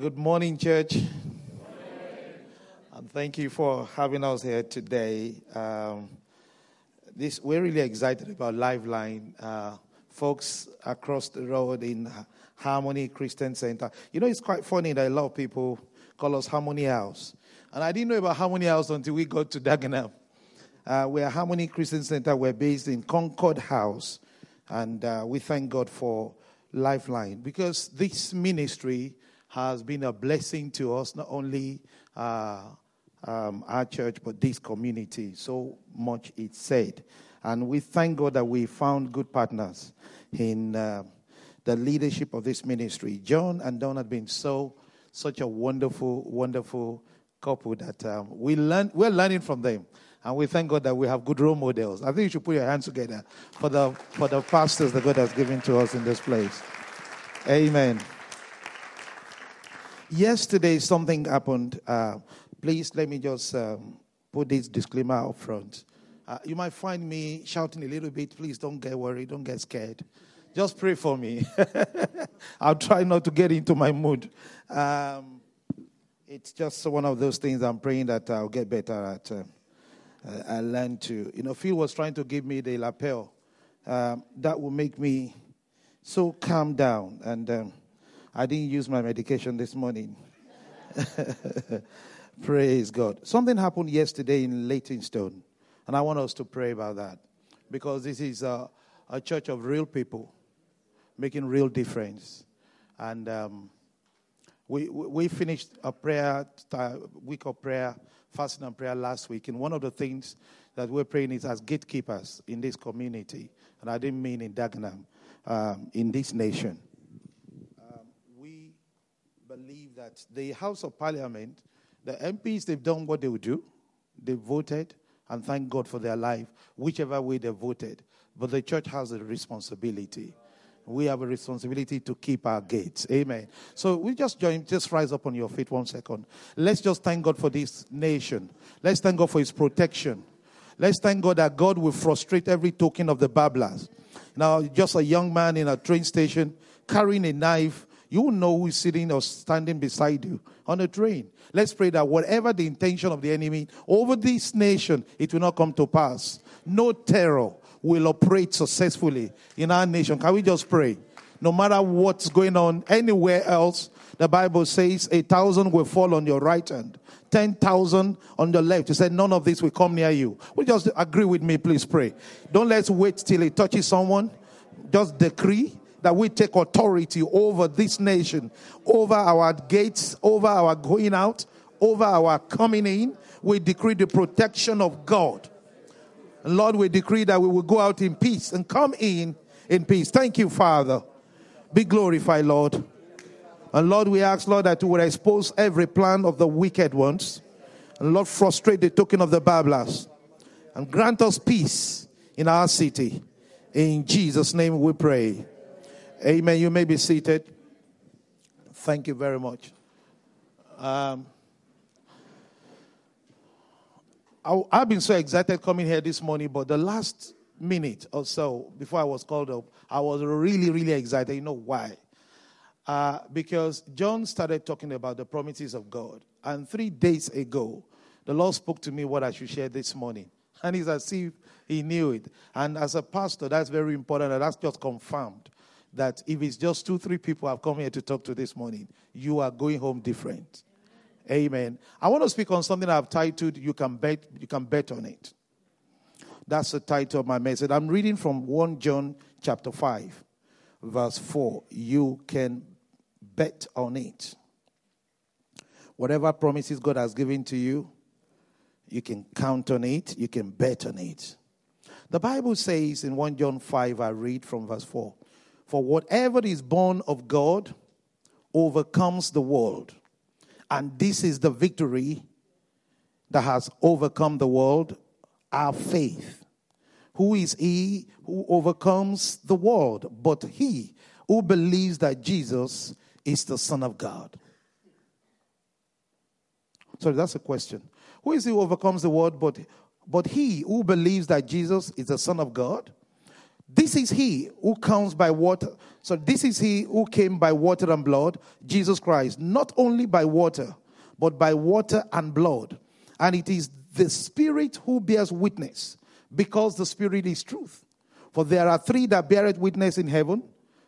Good morning, church. And thank you for having us here today. Um, this we're really excited about Lifeline. Uh, folks across the road in Harmony Christian Center. You know, it's quite funny that a lot of people call us Harmony House. And I didn't know about Harmony House until we got to Dagenham. Uh, we're Harmony Christian Center. We're based in Concord House. And uh, we thank God for Lifeline because this ministry has been a blessing to us, not only uh, um, our church, but this community. So much it said. And we thank God that we found good partners in uh, the leadership of this ministry. John and Don have been so, such a wonderful, wonderful couple that um, we learn, we're learning from them. And we thank God that we have good role models. I think you should put your hands together for the, for the pastors that God has given to us in this place. Amen. Yesterday, something happened. Uh, please let me just um, put this disclaimer up front. Uh, you might find me shouting a little bit. Please don't get worried, don't get scared. Just pray for me. I'll try not to get into my mood. Um, it's just one of those things I'm praying that I'll get better at. Uh, I learn to, you know, Phil was trying to give me the lapel. Um, that will make me so calm down. And um, I didn't use my medication this morning. Praise God. Something happened yesterday in Leytonstone, and I want us to pray about that because this is a, a church of real people making real difference. And um, we, we finished a prayer, a week of prayer, fasting and prayer last week. And one of the things that we're praying is as gatekeepers in this community, and I didn't mean in Dagenham, um, in this nation believe that the House of Parliament, the MPs, they've done what they would do. They voted, and thank God for their life, whichever way they voted. But the church has a responsibility. We have a responsibility to keep our gates. Amen. So we just join, just rise up on your feet one second. Let's just thank God for this nation. Let's thank God for his protection. Let's thank God that God will frustrate every token of the babblers. Now, just a young man in a train station carrying a knife you know who is sitting or standing beside you on a train. Let's pray that whatever the intention of the enemy over this nation, it will not come to pass. No terror will operate successfully in our nation. Can we just pray? No matter what's going on anywhere else, the Bible says a thousand will fall on your right hand, 10,000 on the left. He said, None of this will come near you. We just agree with me, please pray. Don't let's wait till it touches someone. Just decree that we take authority over this nation, over our gates, over our going out, over our coming in. We decree the protection of God. And Lord, we decree that we will go out in peace and come in in peace. Thank you, Father. Be glorified, Lord. And Lord, we ask, Lord, that you will expose every plan of the wicked ones. And Lord, frustrate the token of the babblers. And grant us peace in our city. In Jesus' name we pray. Amen. You may be seated. Thank you very much. Um, I, have been so excited coming here this morning, but the last minute or so before I was called up, I was really, really excited. You know why? Uh, because John started talking about the promises of God. And three days ago, the Lord spoke to me what I should share this morning. And it's as if he knew it. And as a pastor, that's very important, and that's just confirmed that if it's just two, three people I've come here to talk to this morning, you are going home different. Amen. I want to speak on something I've titled You Can Bet, you can bet on it. That's the title of my message. I'm reading from 1 John chapter 5, verse 4. You can bet on it. Whatever promises God has given to you, you can count on it, you can bet on it. The Bible says in 1 John 5, I read from verse 4 for whatever is born of God overcomes the world. And this is the victory that has overcome the world our faith. Who is he who overcomes the world? But he who believes that Jesus is the Son of God. Sorry, that's a question. Who is he who overcomes the world? But, but he who believes that Jesus is the Son of God? This is he who comes by water. So, this is he who came by water and blood, Jesus Christ, not only by water, but by water and blood. And it is the Spirit who bears witness, because the Spirit is truth. For there are three that beareth witness in heaven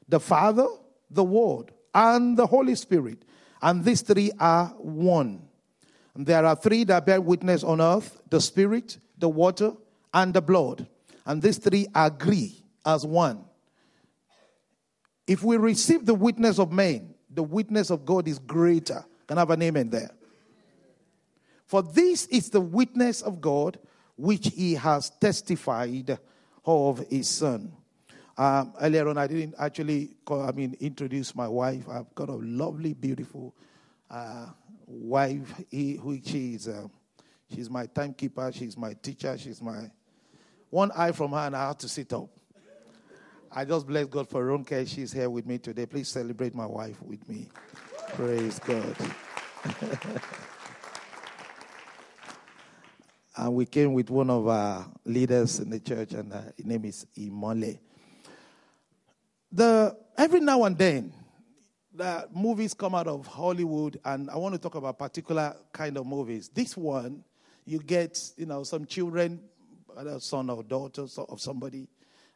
the Father, the Word, and the Holy Spirit. And these three are one. And there are three that bear witness on earth the Spirit, the water, and the blood. And these three agree as one. If we receive the witness of men, the witness of God is greater. Can I have an amen there? For this is the witness of God which he has testified of his son. Um, earlier on, I didn't actually, call, I mean, introduce my wife. I've got a lovely, beautiful uh, wife. He, who she is, uh, she's my timekeeper. She's my teacher. She's my one eye from her, and I have to sit up. I just bless God for Ronke. She's here with me today. Please celebrate my wife with me. Praise God. and we came with one of our leaders in the church, and uh, his name is Imole. The every now and then, the movies come out of Hollywood, and I want to talk about particular kind of movies. This one, you get you know some children, a son or daughter of somebody,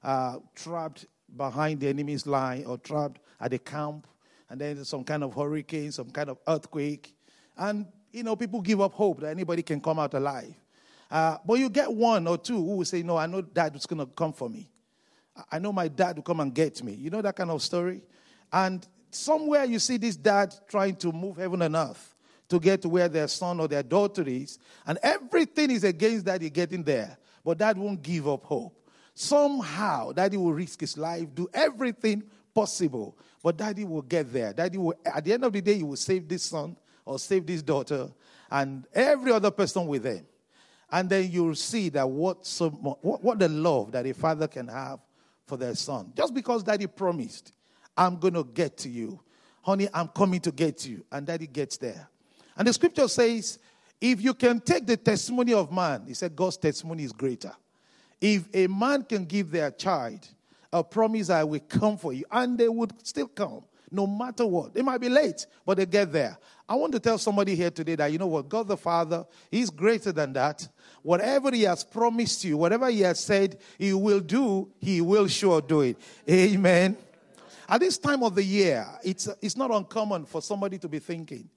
uh, trapped behind the enemy's line or trapped at a camp, and then some kind of hurricane, some kind of earthquake, and you know people give up hope that anybody can come out alive. Uh, but you get one or two who will say, "No, I know Dad was going to come for me. I know my dad will come and get me." You know that kind of story, and somewhere you see this dad trying to move heaven and earth to get to where their son or their daughter is, and everything is against daddy getting there, but dad won't give up hope. Somehow, daddy will risk his life, do everything possible, but daddy will get there. Daddy will, at the end of the day, he will save this son or save this daughter and every other person with them. And then you'll see that what, what, what the love that a father can have for their son. Just because daddy promised, I'm going to get to you. Honey, I'm coming to get you. And daddy gets there. And the scripture says, if you can take the testimony of man, he said God's testimony is greater. If a man can give their child a promise, I will come for you, and they would still come, no matter what. They might be late, but they get there. I want to tell somebody here today that you know what? God the Father, He's greater than that. Whatever He has promised you, whatever He has said He will do, He will sure do it. Amen. At this time of the year, it's, it's not uncommon for somebody to be thinking,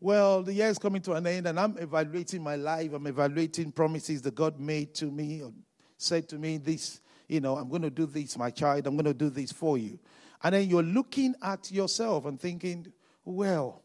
well, the year is coming to an end, and I'm evaluating my life. I'm evaluating promises that God made to me said to me, This, you know, I'm going to do this, my child, I'm going to do this for you. And then you're looking at yourself and thinking, Well,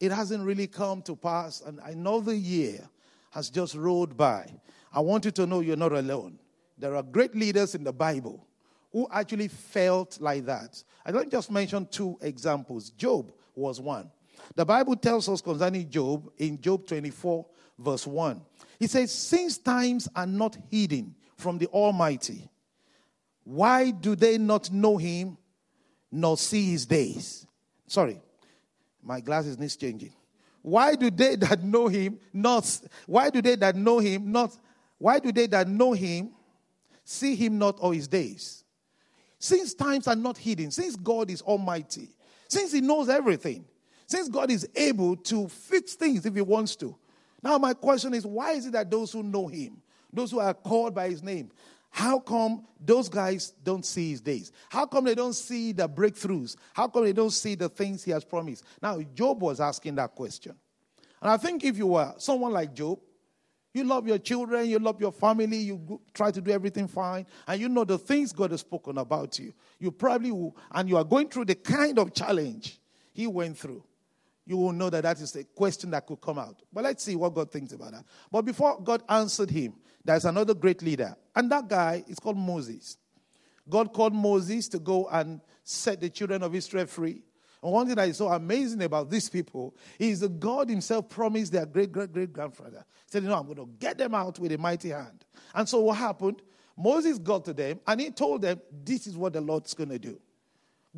it hasn't really come to pass, and another year has just rolled by. I want you to know you're not alone. There are great leaders in the Bible who actually felt like that. I don't just mention two examples. Job was one. The Bible tells us concerning Job in Job 24, verse 1. He says, Since times are not hidden from the Almighty. Why do they not know him nor see his days? Sorry, my glasses needs changing. Why do they that know him not why do they that know him not why do they that know him see him not all his days? Since times are not hidden, since God is almighty, since he knows everything, since God is able to fix things if he wants to. Now my question is why is it that those who know him those who are called by his name. How come those guys don't see his days? How come they don't see the breakthroughs? How come they don't see the things he has promised? Now, Job was asking that question. And I think if you were someone like Job, you love your children, you love your family, you try to do everything fine, and you know the things God has spoken about you. You probably will, and you are going through the kind of challenge he went through you will know that that is a question that could come out. But let's see what God thinks about that. But before God answered him, there's another great leader. And that guy is called Moses. God called Moses to go and set the children of Israel free. And one thing that is so amazing about these people is that God Himself promised their great great great grandfather. He said, You know, I'm going to get them out with a mighty hand. And so what happened? Moses got to them and he told them, This is what the Lord's going to do.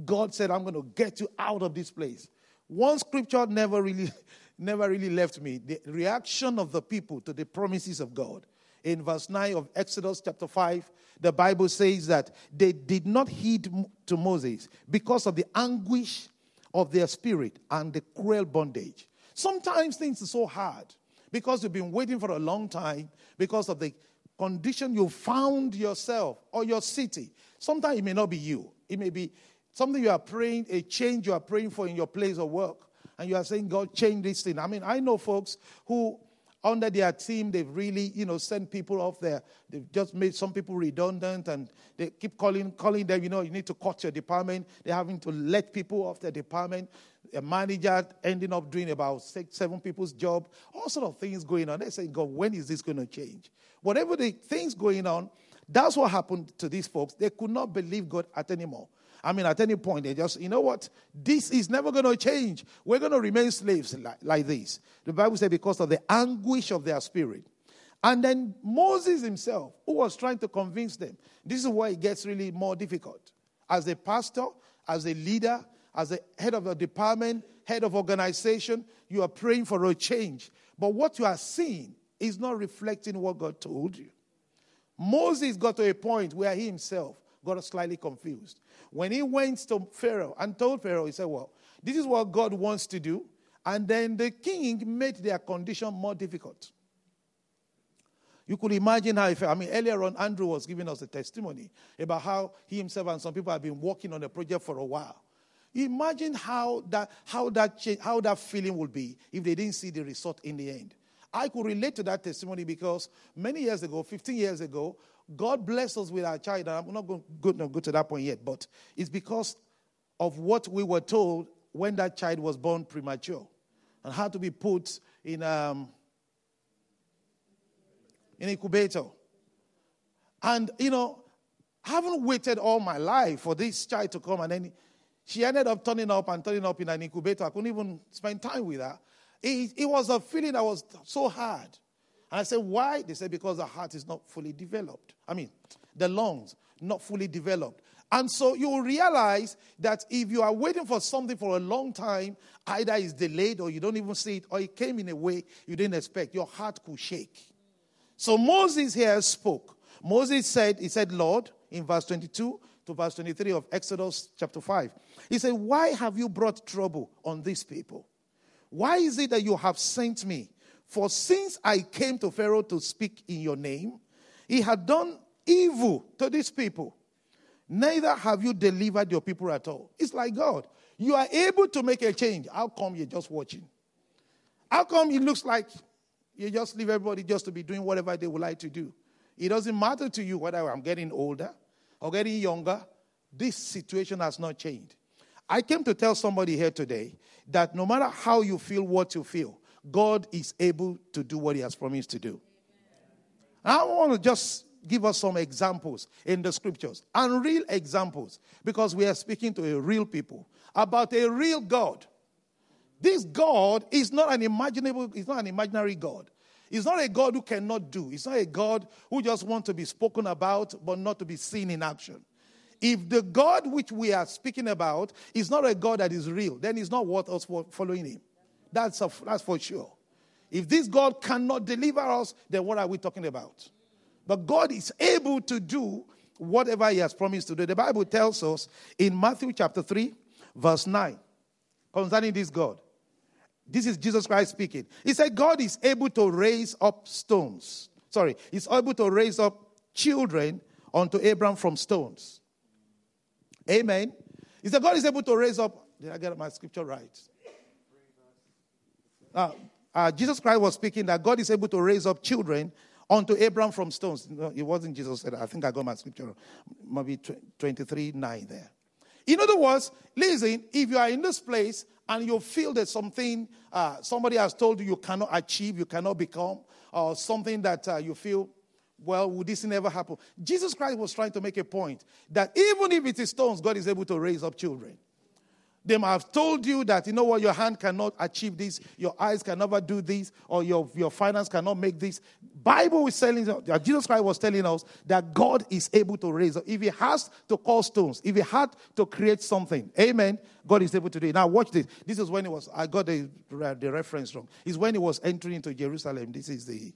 God said, I'm going to get you out of this place. One scripture never really, never really left me the reaction of the people to the promises of God. In verse 9 of Exodus chapter 5, the Bible says that they did not heed to Moses because of the anguish of their spirit and the cruel bondage. Sometimes things are so hard because you've been waiting for a long time because of the condition you found yourself or your city. Sometimes it may not be you, it may be something you are praying, a change you are praying for in your place of work. And you are saying, God, change this thing. I mean, I know folks who under their team, they've really, you know, sent people off there. They've just made some people redundant and they keep calling, calling them, you know, you need to cut your department. They're having to let people off their department. A manager ending up doing about six, seven people's job. All sort of things going on. They say, God, when is this going to change? Whatever the things going on, that's what happened to these folks. They could not believe God at anymore. I mean, at any point, they just, you know what? This is never going to change. We're going to remain slaves like, like this. The Bible says because of the anguish of their spirit. And then Moses himself, who was trying to convince them, this is where it gets really more difficult. As a pastor, as a leader, as a head of a department, head of organization, you are praying for a change. But what you are seeing is not reflecting what God told you. Moses got to a point where he himself got slightly confused. When he went to Pharaoh and told Pharaoh, he said, Well, this is what God wants to do. And then the king made their condition more difficult. You could imagine how, if, I mean, earlier on, Andrew was giving us a testimony about how he himself and some people have been working on a project for a while. Imagine how that, how that, change, how that feeling would be if they didn't see the result in the end. I could relate to that testimony because many years ago, 15 years ago, God bless us with our child. I'm not going to go to that point yet, but it's because of what we were told when that child was born premature and had to be put in um, in incubator. And you know, I haven't waited all my life for this child to come, and then she ended up turning up and turning up in an incubator. I couldn't even spend time with her. It, it was a feeling that was so hard. And I said, why? They said, because the heart is not fully developed. I mean, the lungs not fully developed. And so you will realize that if you are waiting for something for a long time, either it's delayed or you don't even see it, or it came in a way you didn't expect, your heart could shake. So Moses here spoke. Moses said, He said, Lord, in verse 22 to verse 23 of Exodus chapter 5. He said, Why have you brought trouble on these people? Why is it that you have sent me? For since I came to Pharaoh to speak in your name, he had done evil to these people. Neither have you delivered your people at all. It's like God. You are able to make a change. How come you're just watching? How come it looks like you just leave everybody just to be doing whatever they would like to do? It doesn't matter to you whether I'm getting older or getting younger. This situation has not changed. I came to tell somebody here today that no matter how you feel, what you feel, God is able to do what He has promised to do. I want to just give us some examples in the scriptures and real examples because we are speaking to a real people about a real God. This God is not an imaginable, it's not an imaginary God. It's not a God who cannot do. It's not a God who just wants to be spoken about but not to be seen in action. If the God which we are speaking about is not a God that is real, then it's not worth us following him. That's, a, that's for sure. If this God cannot deliver us, then what are we talking about? But God is able to do whatever He has promised to do. The Bible tells us in Matthew chapter 3, verse 9, concerning this God. This is Jesus Christ speaking. He said, God is able to raise up stones. Sorry, He's able to raise up children unto Abraham from stones. Amen. He said, God is able to raise up. Did I get my scripture right? Uh, uh, Jesus Christ was speaking that God is able to raise up children unto Abraham from stones. No, it wasn't Jesus said. I think I got my scripture, maybe 23 9 there. In other words, listen, if you are in this place and you feel that something uh, somebody has told you you cannot achieve, you cannot become, or something that uh, you feel, well, would this never happen? Jesus Christ was trying to make a point that even if it is stones, God is able to raise up children. They might have told you that, you know what, your hand cannot achieve this, your eyes can never do this, or your, your finance cannot make this. Bible is telling us, Jesus Christ was telling us that God is able to raise. If he has to call stones, if he had to create something, amen, God is able to do it. Now watch this. This is when it was, I got the, the reference wrong. It's when he was entering into Jerusalem. This is the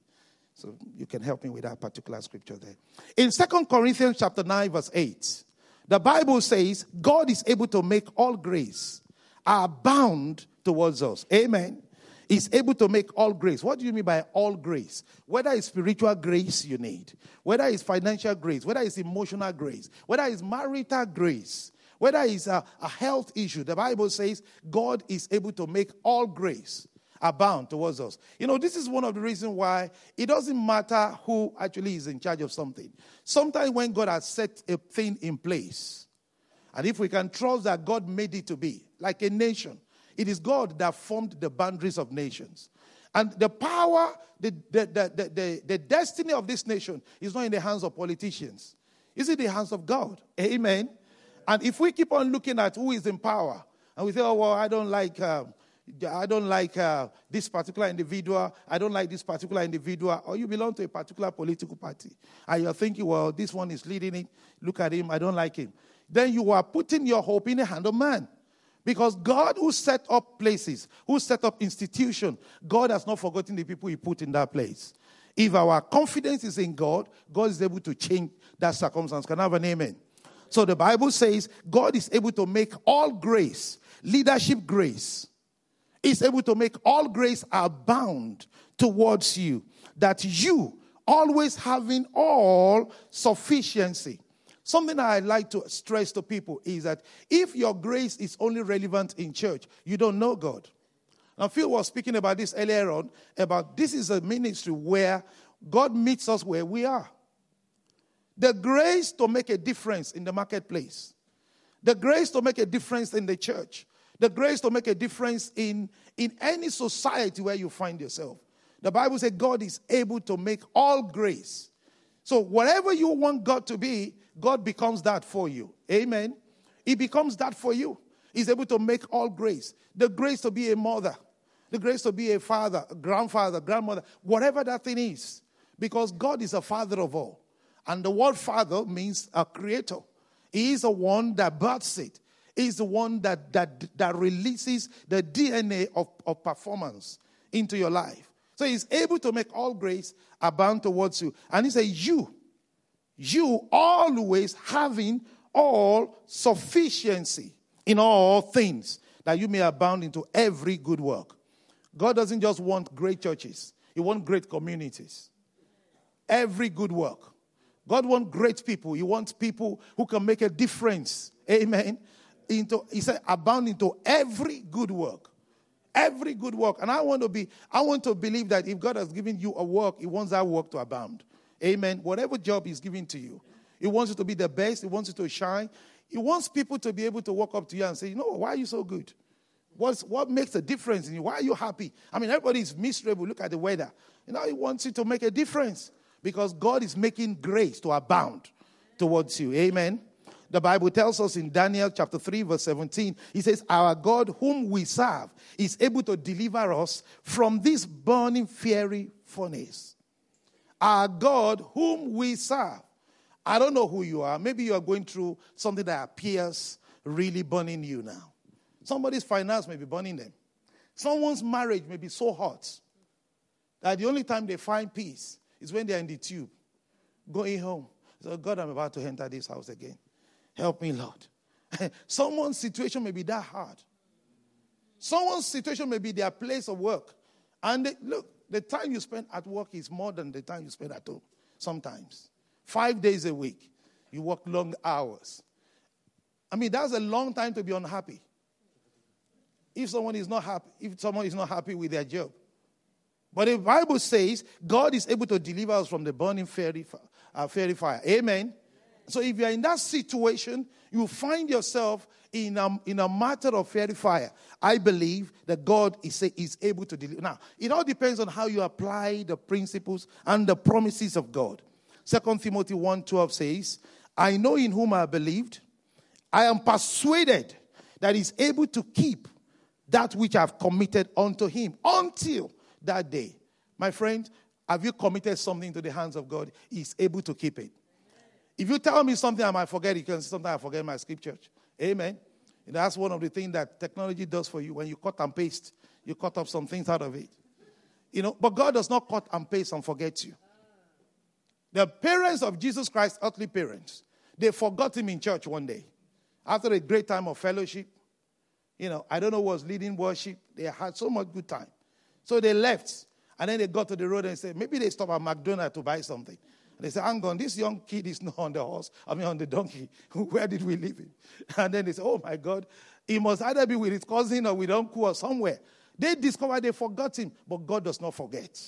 So you can help me with that particular scripture there. In Second Corinthians chapter 9, verse 8, the Bible says, God is able to make all grace abound towards us. Amen. He's able to make all grace. What do you mean by all grace? Whether it's spiritual grace you need, whether it's financial grace, whether it's emotional grace, whether it's marital grace, whether it's a, a health issue, the Bible says God is able to make all grace abound towards us. You know, this is one of the reasons why it doesn't matter who actually is in charge of something. Sometimes when God has set a thing in place, and if we can trust that God made it to be, like a nation, it is God that formed the boundaries of nations. And the power, the, the, the, the, the destiny of this nation is not in the hands of politicians, it's in the hands of God. Amen. And if we keep on looking at who is in power, and we say, oh, well, I don't like. Um, I don't like uh, this particular individual. I don't like this particular individual. Or you belong to a particular political party. And you're thinking, well, this one is leading it. Look at him. I don't like him. Then you are putting your hope in the hand of man. Because God, who set up places, who set up institutions, God has not forgotten the people He put in that place. If our confidence is in God, God is able to change that circumstance. Can I have an amen? So the Bible says God is able to make all grace, leadership grace, is able to make all grace abound towards you, that you, always having all sufficiency. Something I like to stress to people is that if your grace is only relevant in church, you don't know God. Now, Phil was speaking about this earlier on about this is a ministry where God meets us where we are. The grace to make a difference in the marketplace, the grace to make a difference in the church, the grace to make a difference in, in any society where you find yourself. The Bible says God is able to make all grace. So, whatever you want God to be, God becomes that for you. Amen. He becomes that for you. He's able to make all grace. The grace to be a mother, the grace to be a father, a grandfather, grandmother, whatever that thing is. Because God is a father of all. And the word father means a creator. He is the one that births it is the one that, that, that releases the DNA of, of performance into your life. So he's able to make all grace abound towards you. And he says, You, you always having all sufficiency in all things, that you may abound into every good work. God doesn't just want great churches, He wants great communities. Every good work. God wants great people. He wants people who can make a difference. Amen into, he said, abound into every good work. Every good work. And I want to be, I want to believe that if God has given you a work, He wants that work to abound. Amen. Whatever job He's giving to you, He wants you to be the best, He wants you to shine. He wants people to be able to walk up to you and say, you know, why are you so good? What's, what makes a difference in you? Why are you happy? I mean, everybody is miserable. Look at the weather. You know, He wants you to make a difference because God is making grace to abound towards you. Amen. The Bible tells us in Daniel chapter 3, verse 17, he says, Our God, whom we serve, is able to deliver us from this burning fiery furnace. Our God, whom we serve. I don't know who you are. Maybe you are going through something that appears really burning you now. Somebody's finance may be burning them. Someone's marriage may be so hot that the only time they find peace is when they're in the tube, going home. So, God, I'm about to enter this house again. Help me, Lord. Someone's situation may be that hard. Someone's situation may be their place of work. And they, look, the time you spend at work is more than the time you spend at home sometimes. Five days a week, you work long hours. I mean, that's a long time to be unhappy. If someone is not happy, if someone is not happy with their job. But the Bible says God is able to deliver us from the burning fiery, uh, fire. Amen. So if you're in that situation, you find yourself in a, in a matter of fairy fire. I believe that God is, is able to deliver. Now, it all depends on how you apply the principles and the promises of God. Second Timothy 1.12 says, I know in whom I believed. I am persuaded that he's able to keep that which I've committed unto him until that day. My friend, have you committed something to the hands of God? He's able to keep it. If you tell me something I might forget, you can sometimes I forget my scriptures. Amen. And that's one of the things that technology does for you. When you cut and paste, you cut up some things out of it. You know, but God does not cut and paste and forget you. The parents of Jesus Christ, earthly parents, they forgot him in church one day. After a great time of fellowship, you know, I don't know who was leading worship. They had so much good time. So they left. And then they got to the road and said, maybe they stop at McDonald's to buy something. And they said, hang on, this young kid is not on the horse. I mean, on the donkey. Where did we leave him? And then they said, oh my God, he must either be with his cousin or with uncle or somewhere. They discovered they forgot him, but God does not forget.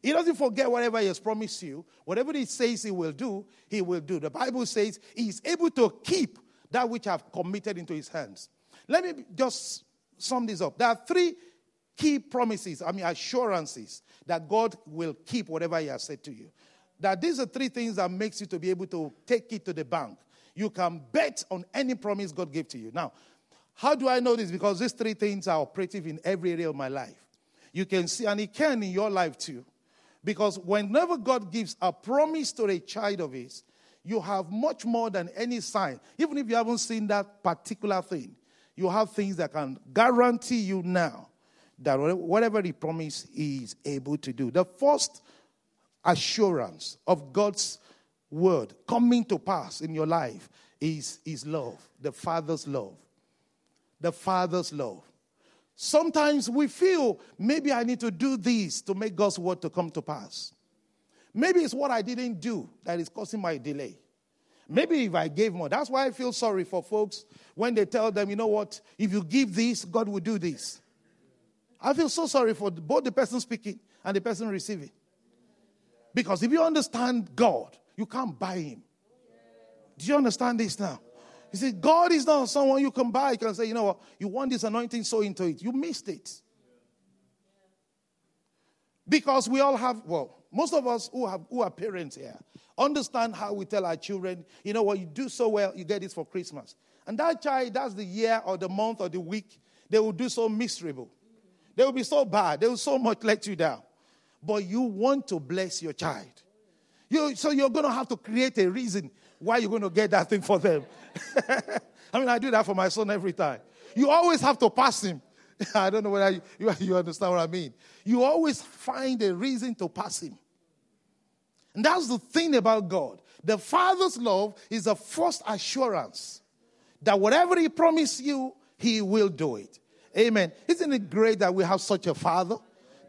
He doesn't forget whatever He has promised you. Whatever He says He will do, He will do. The Bible says He is able to keep that which I've committed into His hands. Let me just sum this up. There are three key promises, I mean, assurances that God will keep whatever He has said to you. That these are three things that makes you to be able to take it to the bank. You can bet on any promise God gave to you. Now, how do I know this? Because these three things are operative in every area of my life. You can see, and it can in your life too. Because whenever God gives a promise to a child of His, you have much more than any sign. Even if you haven't seen that particular thing, you have things that can guarantee you now that whatever He promised, He is able to do. The first assurance of God's word coming to pass in your life is is love, the Father's love. The Father's love. Sometimes we feel maybe I need to do this to make God's word to come to pass. Maybe it's what I didn't do that is causing my delay. Maybe if I gave more. That's why I feel sorry for folks when they tell them, you know what, if you give this, God will do this. I feel so sorry for both the person speaking and the person receiving. Because if you understand God, you can't buy him. Do you understand this now? You see, God is not someone you can buy. You can say, you know what, you want this anointing, so into it. You missed it. Because we all have, well, most of us who, have, who are parents here understand how we tell our children, you know what, you do so well, you get this for Christmas. And that child, that's the year or the month or the week, they will do so miserable. They will be so bad. They will so much let you down. But you want to bless your child. You, so you're going to have to create a reason why you're going to get that thing for them. I mean, I do that for my son every time. You always have to pass him. I don't know whether you, you, you understand what I mean. You always find a reason to pass him. And that's the thing about God. The Father's love is the first assurance that whatever He promised you, He will do it. Amen. Isn't it great that we have such a Father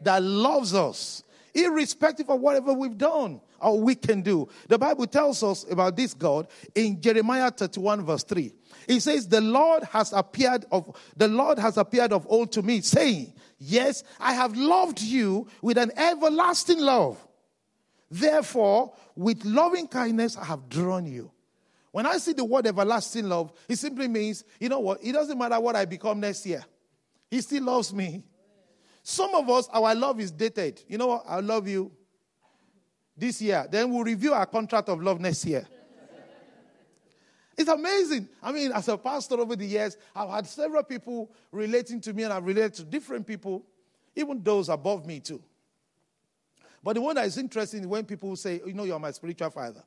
that loves us, irrespective of whatever we've done? or we can do. The Bible tells us about this God in Jeremiah 31 verse 3. It says, the Lord has appeared of, the Lord has appeared of old to me saying, yes, I have loved you with an everlasting love. Therefore, with loving kindness, I have drawn you. When I see the word everlasting love, it simply means, you know what? It doesn't matter what I become next year. He still loves me. Some of us, our love is dated. You know what? I love you this year. Then we'll review our contract of love next year. It's amazing. I mean, as a pastor over the years, I've had several people relating to me, and I've related to different people, even those above me too. But the one that is interesting is when people say, You know, you're my spiritual father.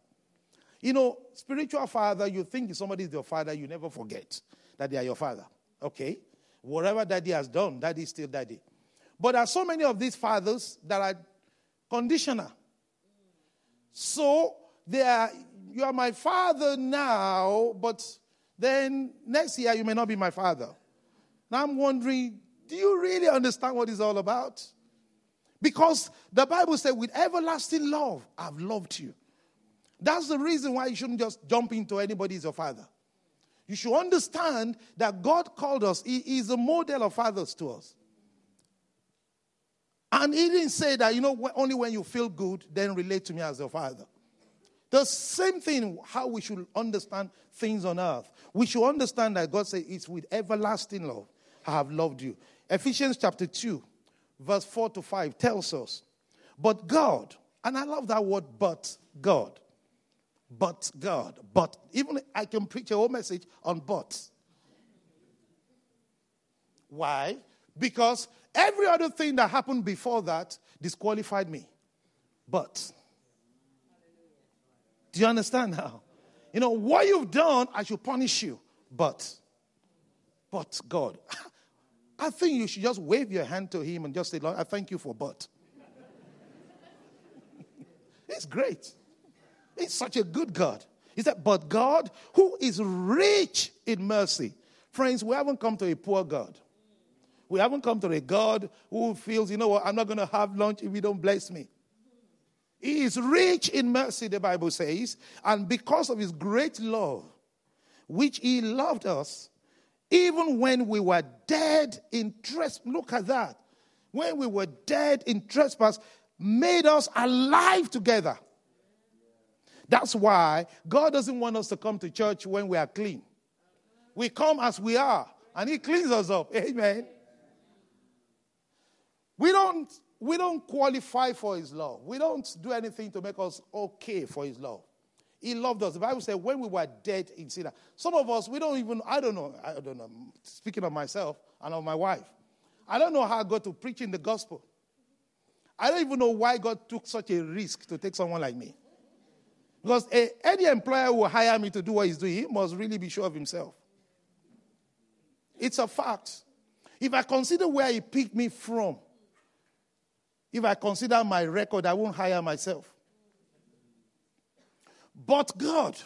You know, spiritual father, you think somebody is your father, you never forget that they are your father. Okay? Whatever daddy has done, daddy is still daddy. But there are so many of these fathers that are conditional. So they are, you are my father now, but then next year you may not be my father. Now I'm wondering, do you really understand what it's all about? Because the Bible said, with everlasting love, I've loved you. That's the reason why you shouldn't just jump into anybody as your father. You should understand that God called us, He is a model of fathers to us. And he didn't say that, you know, only when you feel good, then relate to me as your father. The same thing, how we should understand things on earth. We should understand that God says it's with everlasting love I have loved you. Ephesians chapter 2, verse 4 to 5 tells us, But God, and I love that word, but God. But God. But even I can preach a whole message on but. Why? Because Every other thing that happened before that disqualified me. But, do you understand now? You know, what you've done, I should punish you. But, but God, I think you should just wave your hand to Him and just say, Lord, I thank you for but. it's great. He's such a good God. He said, But God, who is rich in mercy. Friends, we haven't come to a poor God. We haven't come to a God who feels, you know what, I'm not going to have lunch if you don't bless me. He is rich in mercy, the Bible says, and because of his great love, which he loved us, even when we were dead in trespass. Look at that. When we were dead in trespass, made us alive together. That's why God doesn't want us to come to church when we are clean. We come as we are, and He cleans us up. Amen. We don't, we don't qualify for His love. We don't do anything to make us okay for His love. He loved us. The Bible said when we were dead in sin. Some of us, we don't even, I don't know, I don't know. Speaking of myself and of my wife, I don't know how I got to preaching the gospel. I don't even know why God took such a risk to take someone like me. Because a, any employer who hire me to do what he's doing, he must really be sure of himself. It's a fact. If I consider where he picked me from, if I consider my record, I won't hire myself. But God,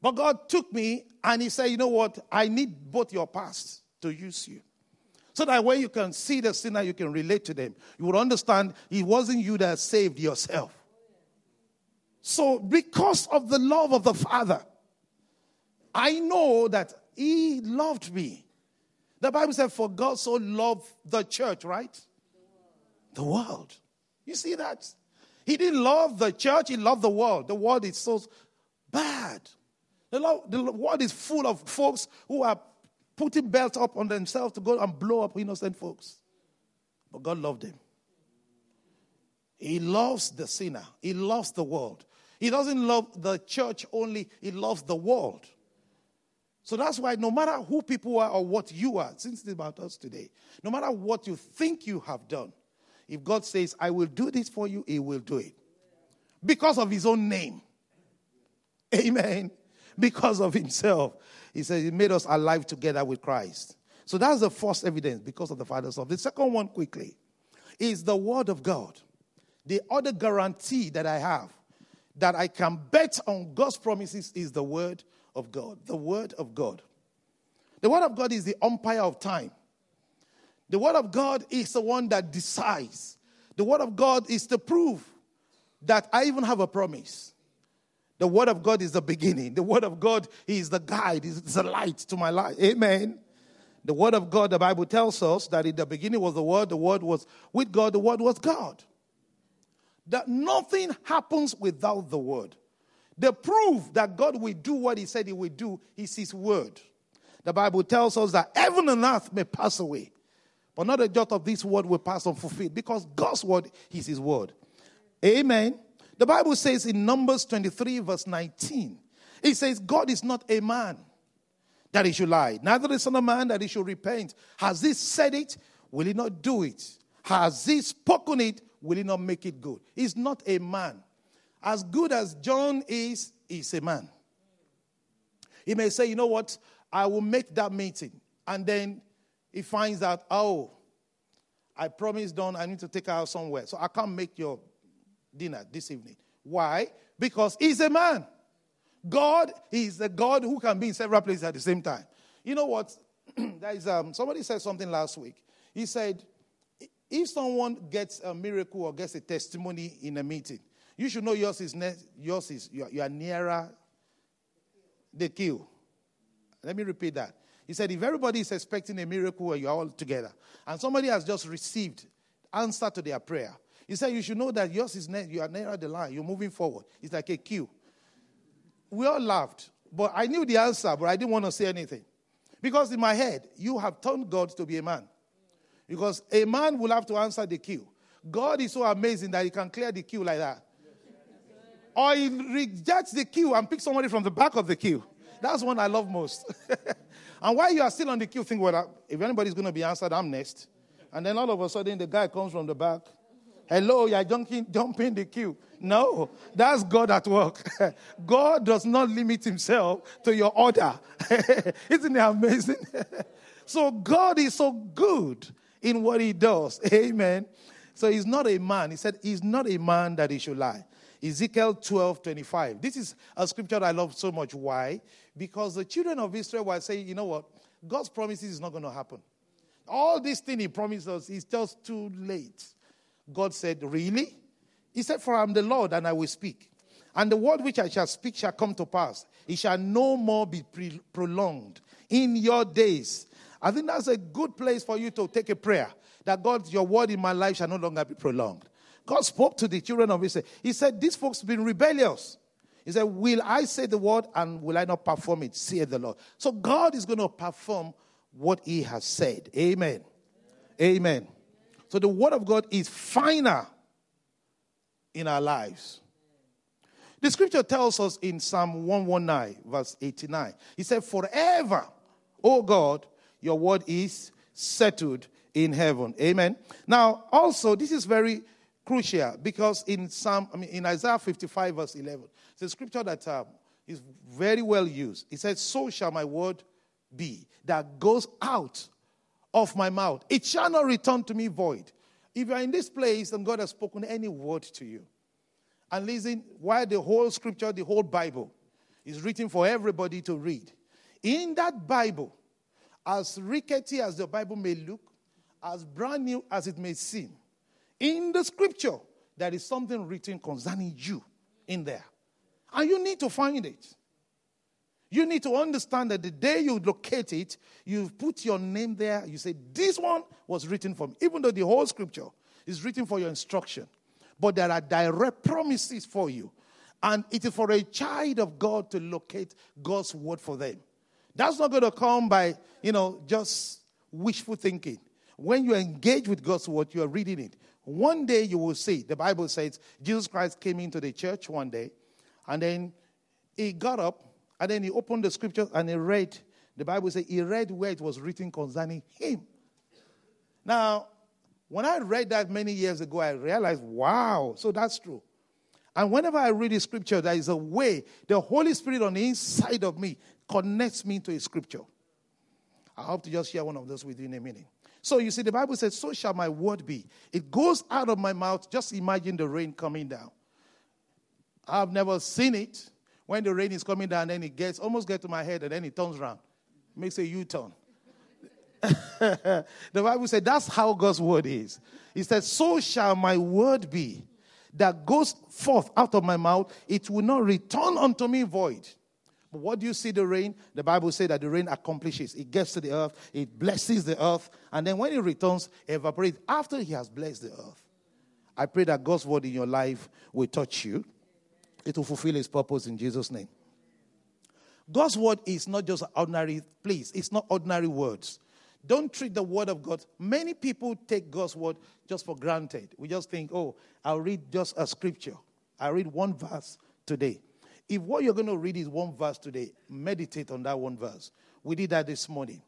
but God took me and He said, You know what? I need both your past to use you. So that when you can see the sinner, you can relate to them. You will understand it wasn't you that saved yourself. So, because of the love of the Father, I know that He loved me. The Bible said, For God so loved the church, right? The world. You see that? He didn't love the church, he loved the world. The world is so bad. The, the world is full of folks who are putting belts up on themselves to go and blow up innocent folks. But God loved them. He loves the sinner, He loves the world. He doesn't love the church only, He loves the world. So that's why no matter who people are or what you are, since it's about us today, no matter what you think you have done, if God says, I will do this for you, He will do it. Because of His own name. Amen. Because of Himself. He says He made us alive together with Christ. So that's the first evidence because of the Father's love. The second one, quickly, is the Word of God. The other guarantee that I have that I can bet on God's promises is the Word of God. The Word of God. The Word of God is the umpire of time. The Word of God is the one that decides. The Word of God is the proof that I even have a promise. The Word of God is the beginning. The Word of God is the guide, is the light to my life. Amen. The Word of God, the Bible tells us that in the beginning was the Word, the Word was with God, the Word was God. That nothing happens without the Word. The proof that God will do what He said He will do is His Word. The Bible tells us that heaven and earth may pass away, but not a jot of this word will pass unfulfilled because God's word is his word. Amen. The Bible says in Numbers 23, verse 19, it says, God is not a man that he should lie, neither is son man that he should repent. Has he said it? Will he not do it? Has he spoken it? Will he not make it good? He's not a man. As good as John is, he's a man. He may say, you know what? I will make that meeting. And then he finds out, oh, I promised Don I need to take her out somewhere. So I can't make your dinner this evening. Why? Because he's a man. God is a God who can be in several places at the same time. You know what? there is um, somebody said something last week. He said, if someone gets a miracle or gets a testimony in a meeting, you should know yours is ne- yours is you are, you are nearer the kill. Let me repeat that. He said, if everybody is expecting a miracle and you're all together, and somebody has just received answer to their prayer, he said, you should know that yours is ne- you are near the line. You're moving forward. It's like a queue. We all laughed, but I knew the answer, but I didn't want to say anything. Because in my head, you have turned God to be a man. Because a man will have to answer the queue. God is so amazing that he can clear the queue like that. Or he rejects the queue and picks somebody from the back of the queue. That's one I love most. And while you are still on the queue, think, well, if anybody's going to be answered, I'm next. And then all of a sudden, the guy comes from the back. Hello, you're jumping, jumping the queue. No, that's God at work. God does not limit himself to your order. Isn't it amazing? so God is so good in what he does. Amen. So he's not a man. He said he's not a man that he should lie. Ezekiel 12 25. This is a scripture I love so much. Why? Because the children of Israel were saying, you know what? God's promises is not going to happen. All this thing he promised us is just too late. God said, Really? He said, For I am the Lord and I will speak. And the word which I shall speak shall come to pass. It shall no more be pre- prolonged in your days. I think that's a good place for you to take a prayer that God, your word in my life shall no longer be prolonged. God spoke to the children of Israel. He said, These folks have been rebellious. He said, Will I say the word and will I not perform it? Say the Lord. So God is going to perform what He has said. Amen. Amen. So the word of God is final in our lives. The scripture tells us in Psalm 119, verse 89, He said, Forever, O God, your word is settled in heaven. Amen. Now, also, this is very crucial because in Psalm, I mean, in Isaiah 55, verse 11, it's a scripture that um, is very well used. It says, So shall my word be that goes out of my mouth. It shall not return to me void. If you are in this place and God has spoken any word to you, and listen, why the whole scripture, the whole Bible, is written for everybody to read. In that Bible, as rickety as the Bible may look, as brand new as it may seem, in the scripture, there is something written concerning you in there. And you need to find it. You need to understand that the day you locate it, you put your name there. You say, This one was written for me. Even though the whole scripture is written for your instruction. But there are direct promises for you. And it is for a child of God to locate God's word for them. That's not going to come by, you know, just wishful thinking. When you engage with God's word, you are reading it. One day you will see. The Bible says Jesus Christ came into the church one day, and then he got up, and then he opened the scriptures and he read. The Bible says he read where it was written concerning him. Now, when I read that many years ago, I realized, wow, so that's true. And whenever I read a scripture, there is a way the Holy Spirit on the inside of me connects me to a scripture. I hope to just share one of those with you in a minute. So you see, the Bible says, So shall my word be. It goes out of my mouth. Just imagine the rain coming down. I've never seen it. When the rain is coming down, then it gets almost get to my head, and then it turns around, makes a U-turn. the Bible said that's how God's word is. He said, So shall my word be that goes forth out of my mouth, it will not return unto me void. But what do you see the rain? The Bible says that the rain accomplishes. It gets to the earth, it blesses the earth, and then when it returns, evaporates after he has blessed the earth. I pray that God's word in your life will touch you. It will fulfill its purpose in Jesus' name. God's word is not just ordinary, please, it's not ordinary words. Don't treat the word of God. Many people take God's word just for granted. We just think, oh, I'll read just a scripture. I read one verse today. If what you're going to read is one verse today, meditate on that one verse. We did that this morning.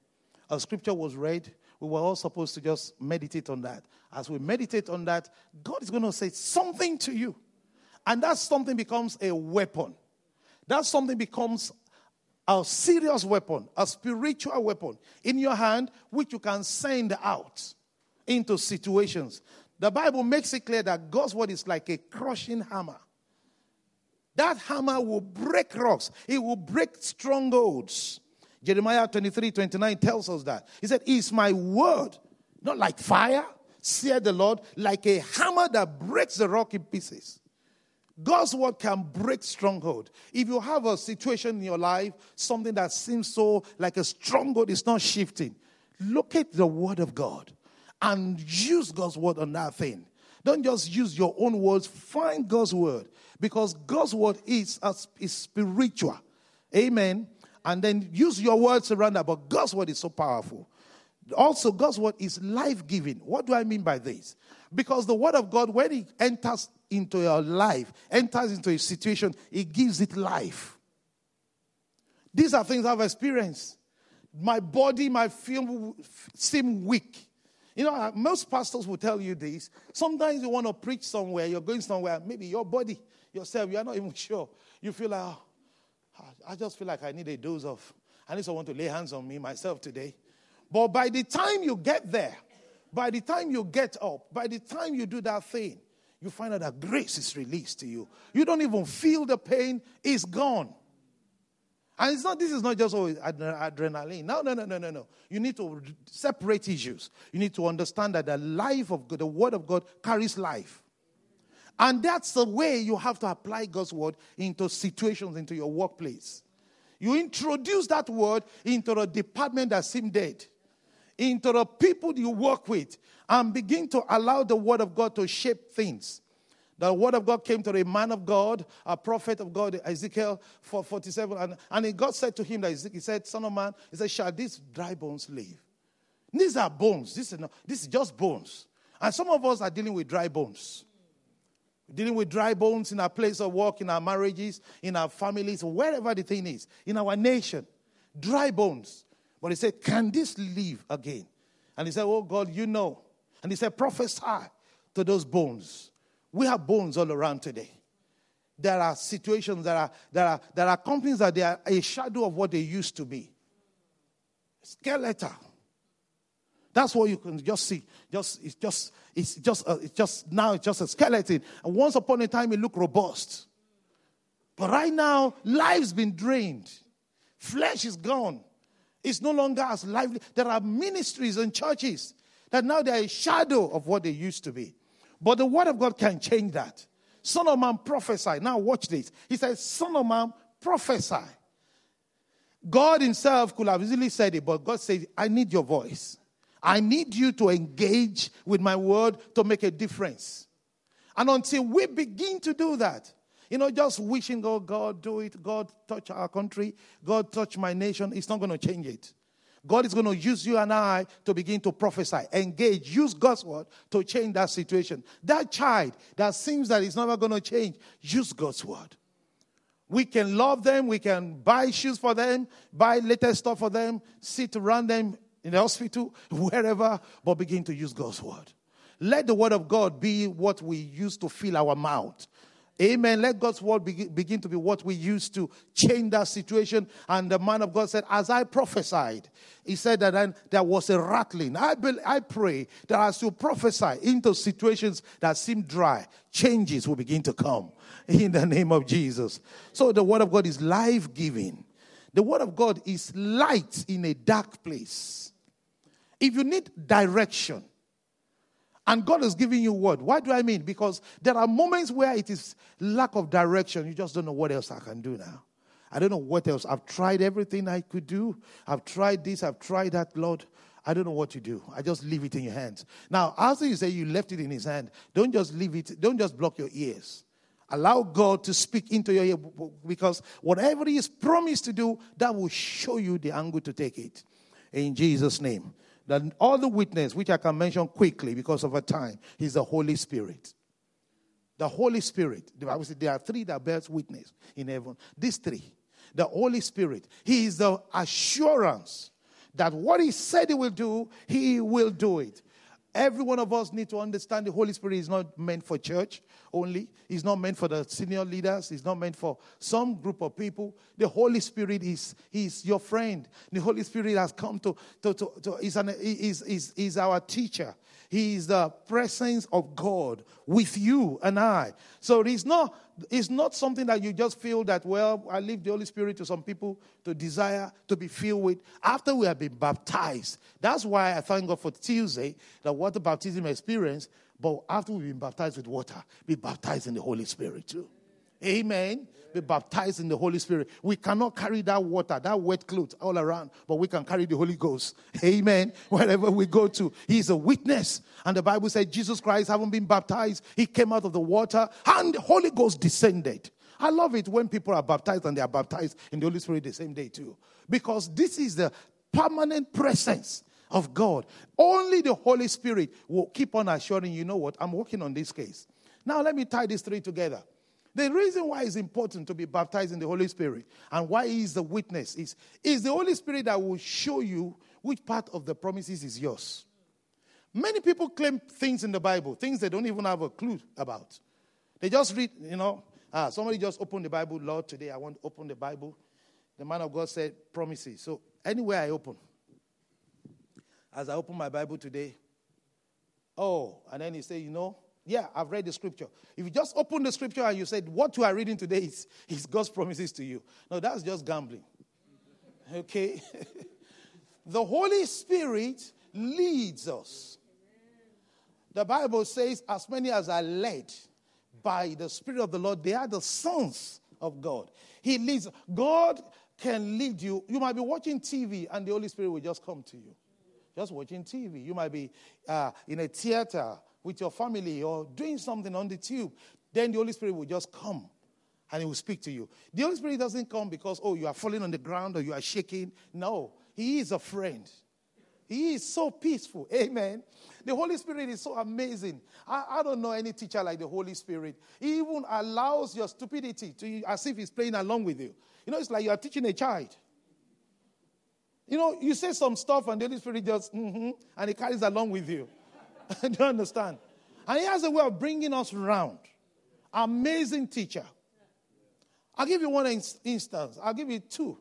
A scripture was read. We were all supposed to just meditate on that. As we meditate on that, God is going to say something to you. And that something becomes a weapon. That something becomes a serious weapon, a spiritual weapon in your hand, which you can send out into situations. The Bible makes it clear that God's word is like a crushing hammer. That hammer will break rocks, it will break strongholds. Jeremiah 23 29 tells us that. He said, Is my word not like fire, said the Lord, like a hammer that breaks the rock in pieces? God's word can break stronghold. If you have a situation in your life, something that seems so like a stronghold is not shifting, look at the word of God and use God's word on that thing. Don't just use your own words, find God's word because God's word is, is spiritual. Amen. And then use your words around that, but God's word is so powerful. Also, God's word is life giving. What do I mean by this? Because the word of God, when it enters into your life, enters into a situation, it gives it life. These are things I've experienced. My body might feel seem weak. You know, uh, most pastors will tell you this. Sometimes you want to preach somewhere, you're going somewhere, maybe your body, yourself, you're not even sure. You feel like, oh, I just feel like I need a dose of, I need someone to lay hands on me myself today. But by the time you get there, by the time you get up, by the time you do that thing, you find out that grace is released to you. You don't even feel the pain, it's gone. And it's not, this is not just oh, always adrenaline. No, no, no, no, no, no. You need to separate issues. You need to understand that the life of God, the word of God carries life. And that's the way you have to apply God's word into situations, into your workplace. You introduce that word into the department that seemed dead, into the people you work with, and begin to allow the word of God to shape things. The word of God came to a man of God, a prophet of God, Ezekiel 47. And, and God said to him, that He said, Son of man, he said, Shall these dry bones live? These are bones. This is, not, this is just bones. And some of us are dealing with dry bones. Dealing with dry bones in our place of work, in our marriages, in our families, wherever the thing is, in our nation. Dry bones. But he said, Can this live again? And he said, Oh God, you know. And he said, Prophesy to those bones. We have bones all around today. There are situations that are, there are, there are companies that they are a shadow of what they used to be. Skeletal. That's what you can just see. Just it's just it's just uh, it's just now it's just a skeleton. And once upon a time it looked robust, but right now life's been drained. Flesh is gone. It's no longer as lively. There are ministries and churches that now they're a shadow of what they used to be. But the word of God can change that. Son of man, prophesy. Now, watch this. He says, Son of man, prophesy. God Himself could have easily said it, but God said, I need your voice. I need you to engage with my word to make a difference. And until we begin to do that, you know, just wishing, oh, God, do it, God, touch our country, God, touch my nation, it's not going to change it. God is going to use you and I to begin to prophesy, engage, use God's word to change that situation. That child that seems that it's never going to change, use God's word. We can love them, we can buy shoes for them, buy latest stuff for them, sit around them in the hospital, wherever, but begin to use God's word. Let the word of God be what we use to fill our mouth. Amen. Let God's word begin to be what we use to change that situation. And the man of God said, As I prophesied, he said that then there was a rattling. I, be, I pray that as you prophesy into situations that seem dry, changes will begin to come in the name of Jesus. So the word of God is life giving, the word of God is light in a dark place. If you need direction, and God is giving you word. Why do I mean? Because there are moments where it is lack of direction. You just don't know what else I can do now. I don't know what else. I've tried everything I could do. I've tried this, I've tried that, Lord. I don't know what to do. I just leave it in your hands. Now, after you say you left it in his hand, don't just leave it, don't just block your ears. Allow God to speak into your ear because whatever He has promised to do, that will show you the angle to take it. In Jesus' name. That all the witness, which I can mention quickly because of a time, is the Holy Spirit. The Holy Spirit. The Bible says there are three that bears witness in heaven. These three. The Holy Spirit. He is the assurance that what He said He will do, He will do it. Every one of us need to understand the Holy Spirit is not meant for church only. It's not meant for the senior leaders. It's not meant for some group of people. The Holy Spirit is, is your friend. The Holy Spirit has come to, to, to, to is, an, is, is, is our teacher. He is the presence of God with you and I. So it's not, it's not something that you just feel that, well, I leave the Holy Spirit to some people to desire to be filled with after we have been baptized. That's why I thank God for Tuesday, the water baptism experience. But after we've been baptized with water, be baptized in the Holy Spirit too. Amen be baptized in the Holy Spirit. We cannot carry that water, that wet clothes all around, but we can carry the Holy Ghost. Amen. Wherever we go to, He's a witness. And the Bible said Jesus Christ, having been baptized, He came out of the water and the Holy Ghost descended. I love it when people are baptized and they are baptized in the Holy Spirit the same day too. Because this is the permanent presence of God. Only the Holy Spirit will keep on assuring you know what? I'm working on this case. Now let me tie these three together. The reason why it's important to be baptized in the Holy Spirit and why He is the witness is, is the Holy Spirit that will show you which part of the promises is yours. Many people claim things in the Bible, things they don't even have a clue about. They just read, you know, ah, somebody just opened the Bible, Lord, today I want to open the Bible. The man of God said promises. So anywhere I open, as I open my Bible today, oh, and then he said, you know, Yeah, I've read the scripture. If you just open the scripture and you said, What you are reading today is, is God's promises to you. No, that's just gambling. Okay? the Holy Spirit leads us. The Bible says, As many as are led by the Spirit of the Lord, they are the sons of God. He leads. God can lead you. You might be watching TV and the Holy Spirit will just come to you. Just watching TV. You might be uh, in a theater with your family or doing something on the tube. Then the Holy Spirit will just come and He will speak to you. The Holy Spirit doesn't come because, oh, you are falling on the ground or you are shaking. No, He is a friend. He is so peaceful. Amen. The Holy Spirit is so amazing. I, I, don't know any teacher like the Holy Spirit. He even allows your stupidity to as if he's playing along with you. You know, it's like you are teaching a child. You know, you say some stuff and the Holy Spirit just, mm-hmm, and he carries along with you. Do you understand? And he has a way of bringing us around. Amazing teacher. I'll give you one instance. I'll give you two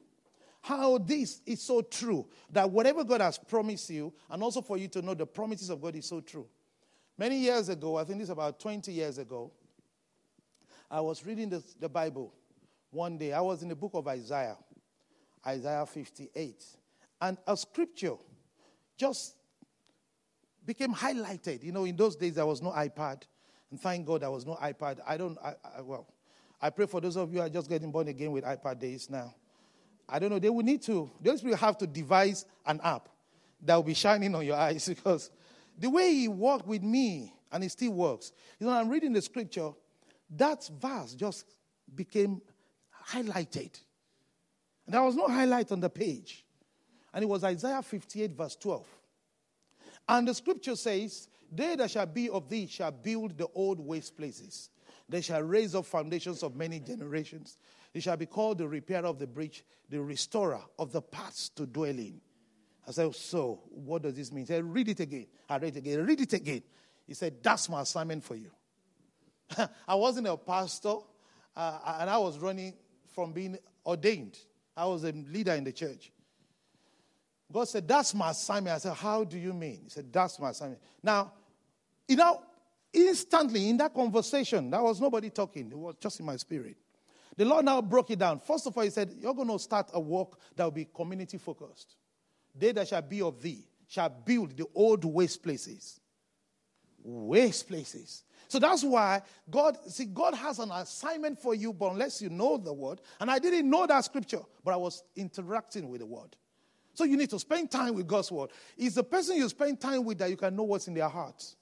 how this is so true that whatever God has promised you, and also for you to know the promises of God is so true. Many years ago, I think this about 20 years ago, I was reading the Bible one day. I was in the book of Isaiah, Isaiah 58. And a scripture just became highlighted. You know, in those days, there was no iPad. And thank God there was no iPad. I don't, I, I, well, I pray for those of you who are just getting born again with iPad days now. I don't know, they will need to, they will have to devise an app that will be shining on your eyes because the way he worked with me, and it still works. You know, I'm reading the scripture, that verse just became highlighted. And there was no highlight on the page. And it was Isaiah 58, verse 12. And the scripture says, They that shall be of thee shall build the old waste places. They shall raise up foundations of many generations. They shall be called the repairer of the breach, the restorer of the paths to dwell in. I said, So, what does this mean? He said, Read it again. I read it again. Read it again. He said, That's my assignment for you. I wasn't a pastor, uh, and I was running from being ordained. I was a leader in the church. God said, That's my assignment. I said, How do you mean? He said, That's my assignment. Now, you know, instantly in that conversation, there was nobody talking, it was just in my spirit. The Lord now broke it down. First of all, He said, You're going to start a work that will be community focused. They that shall be of thee shall build the old waste places. Waste places. So that's why God, see, God has an assignment for you, but unless you know the word, and I didn't know that scripture, but I was interacting with the word. So you need to spend time with God's word. It's the person you spend time with that you can know what's in their hearts.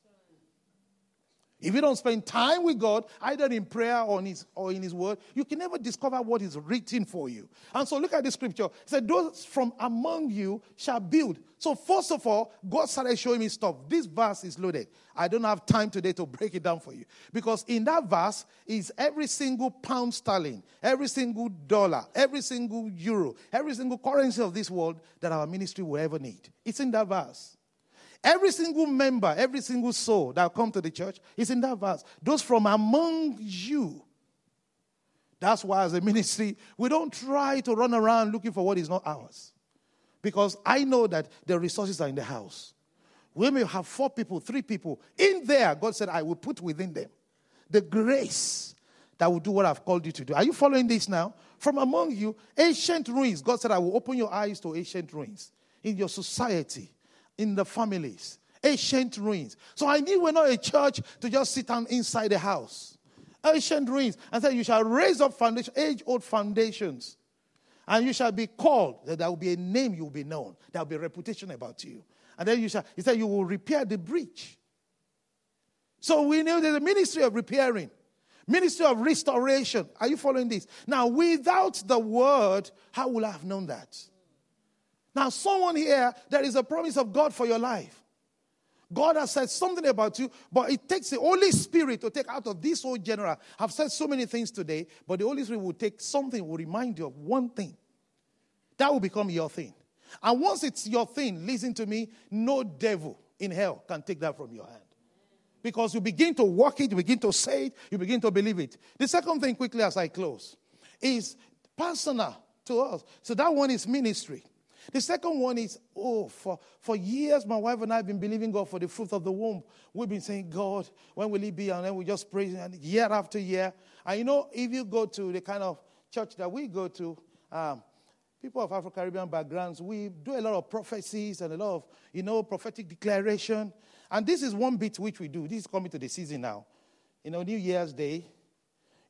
If you don't spend time with God, either in prayer or in, his, or in His Word, you can never discover what is written for you. And so look at the scripture. It said, Those from among you shall build. So, first of all, God started showing me stuff. This verse is loaded. I don't have time today to break it down for you. Because in that verse is every single pound sterling, every single dollar, every single euro, every single currency of this world that our ministry will ever need. It's in that verse. Every single member, every single soul that come to the church is in that verse. Those from among you. That's why, as a ministry, we don't try to run around looking for what is not ours. Because I know that the resources are in the house. We may have four people, three people. In there, God said, I will put within them the grace that will do what I've called you to do. Are you following this now? From among you, ancient ruins. God said, I will open your eyes to ancient ruins in your society in the families, ancient ruins. So I knew we're not a church to just sit down inside the house. Ancient ruins. And said, You shall raise up foundation, age old foundations. And you shall be called, there will be a name you will be known. There will be a reputation about you. And then you shall, he said, You will repair the breach. So we knew there's a ministry of repairing, ministry of restoration. Are you following this? Now, without the word, how will I have known that? Now, someone here, there is a promise of God for your life. God has said something about you, but it takes the Holy Spirit to take out of this whole general. I've said so many things today, but the Holy Spirit will take something, will remind you of one thing. That will become your thing. And once it's your thing, listen to me, no devil in hell can take that from your hand. Because you begin to walk it, you begin to say it, you begin to believe it. The second thing, quickly as I close, is personal to us. So that one is ministry. The second one is, oh, for, for years, my wife and I have been believing God for the fruit of the womb. We've been saying, God, when will it be? And then we just pray and year after year. And you know, if you go to the kind of church that we go to, um, people of Afro Caribbean backgrounds, we do a lot of prophecies and a lot of, you know, prophetic declaration. And this is one bit which we do. This is coming to the season now. You know, New Year's Day.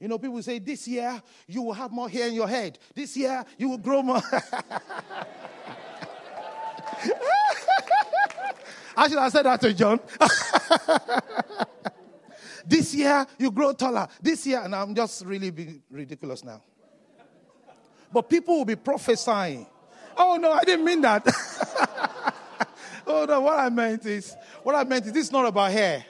You know, people say, this year you will have more hair in your head. This year you will grow more. I should have said that to John. this year you grow taller. This year, and I'm just really being ridiculous now. But people will be prophesying. Oh no, I didn't mean that. oh no, what I meant is, what I meant is, this is not about hair.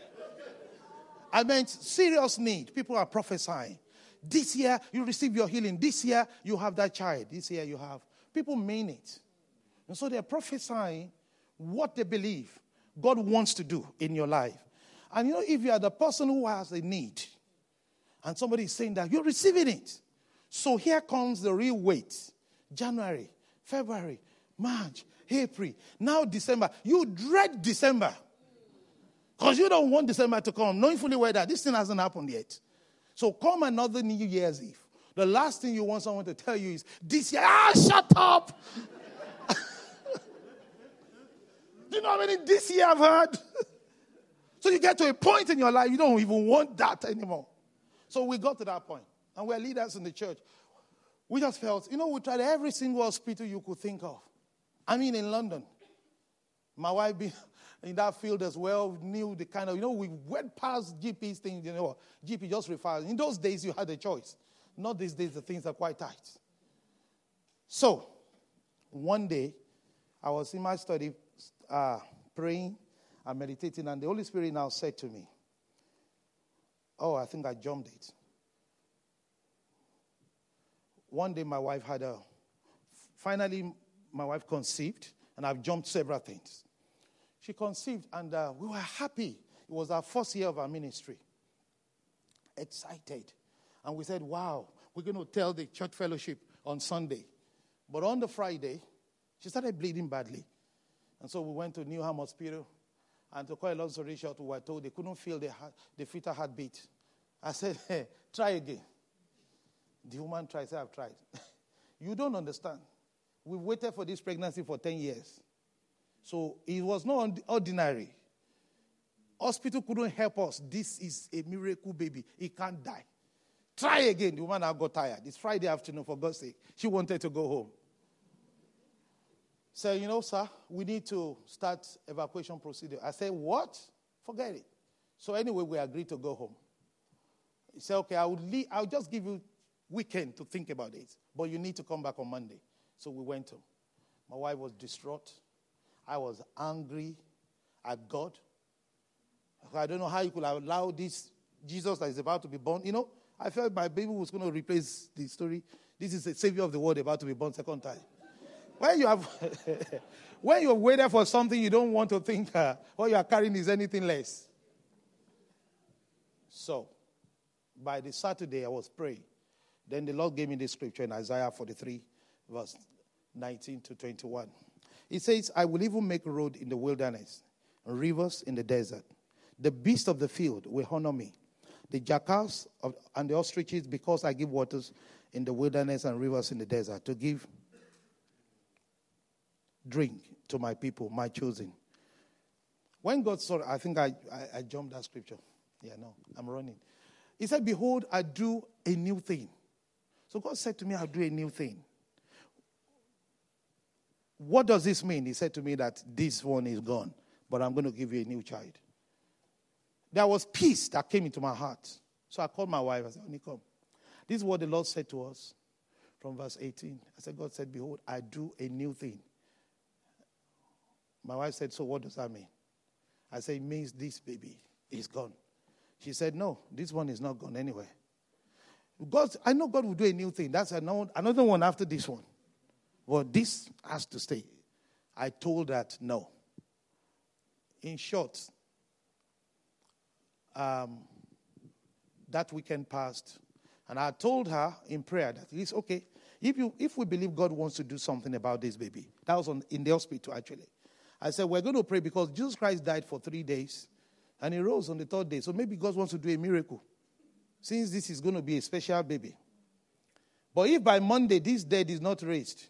I meant serious need. People are prophesying. This year you receive your healing. This year you have that child. This year you have. People mean it. And so they're prophesying what they believe God wants to do in your life. And you know, if you are the person who has a need, and somebody is saying that, you're receiving it. So here comes the real weight January, February, March, April, now December. You dread December because you don't want December to come, knowing fully well that this thing hasn't happened yet. So come another New Year's Eve. The last thing you want someone to tell you is, This year, ah, shut up. Do you know how many this year I've heard? so you get to a point in your life, you don't even want that anymore. So we got to that point, and we're leaders in the church. We just felt, you know, we tried every single hospital you could think of. I mean, in London, my wife being in that field as well knew the kind of, you know, we went past GP's things, you know, GP just refers. In those days, you had a choice. Not these days, the things are quite tight. So, one day, I was in my study uh, praying and meditating, and the Holy Spirit now said to me, Oh, I think I jumped it. One day, my wife had a, finally, my wife conceived, and I've jumped several things. She conceived, and uh, we were happy. It was our first year of our ministry. Excited. And we said, Wow, we're going to tell the church fellowship on Sunday. But on the Friday, she started bleeding badly. And so we went to Newham Hospital. And to quite a long story short, we were told they couldn't feel the, heart, the fetal heartbeat. I said, hey, try again. The woman tried, said, I've tried. you don't understand. We've waited for this pregnancy for 10 years. So it was not ordinary. Hospital couldn't help us. This is a miracle baby. He can't die. Try again. The woman now got tired. It's Friday afternoon, for God's sake. She wanted to go home. Said, you know, sir, we need to start evacuation procedure. I said, what? Forget it. So anyway, we agreed to go home. He said, okay, I will leave, I'll just give you weekend to think about it, but you need to come back on Monday. So we went home. My wife was distraught. I was angry at God. I don't know how you could allow this Jesus that is about to be born. You know, I felt my baby was going to replace the story. This is the Savior of the world about to be born second time. When you have, when you're waiting for something you don't want to think uh, what you are carrying is anything less. So, by the Saturday I was praying. Then the Lord gave me the scripture in Isaiah 43, verse 19 to 21. He says, I will even make a road in the wilderness, and rivers in the desert. The beasts of the field will honor me, the jackals of, and the ostriches, because I give waters in the wilderness and rivers in the desert, to give drink to my people, my chosen. When God saw, I think I, I, I jumped that scripture. Yeah, no, I'm running. He said, Behold, I do a new thing. So God said to me, I'll do a new thing. What does this mean? He said to me that this one is gone, but I'm going to give you a new child. There was peace that came into my heart. So I called my wife. I said, Honey, come. This is what the Lord said to us from verse 18. I said, God said, Behold, I do a new thing. My wife said, So what does that mean? I said, It means this baby is gone. She said, No, this one is not gone anywhere. God, I know God will do a new thing. That's another one after this one. But this has to stay. I told that no. In short, um, that weekend passed, and I told her in prayer that it's okay. If, you, if we believe God wants to do something about this baby, that was on, in the hospital actually. I said, We're going to pray because Jesus Christ died for three days and he rose on the third day. So maybe God wants to do a miracle since this is going to be a special baby. But if by Monday this dead is not raised,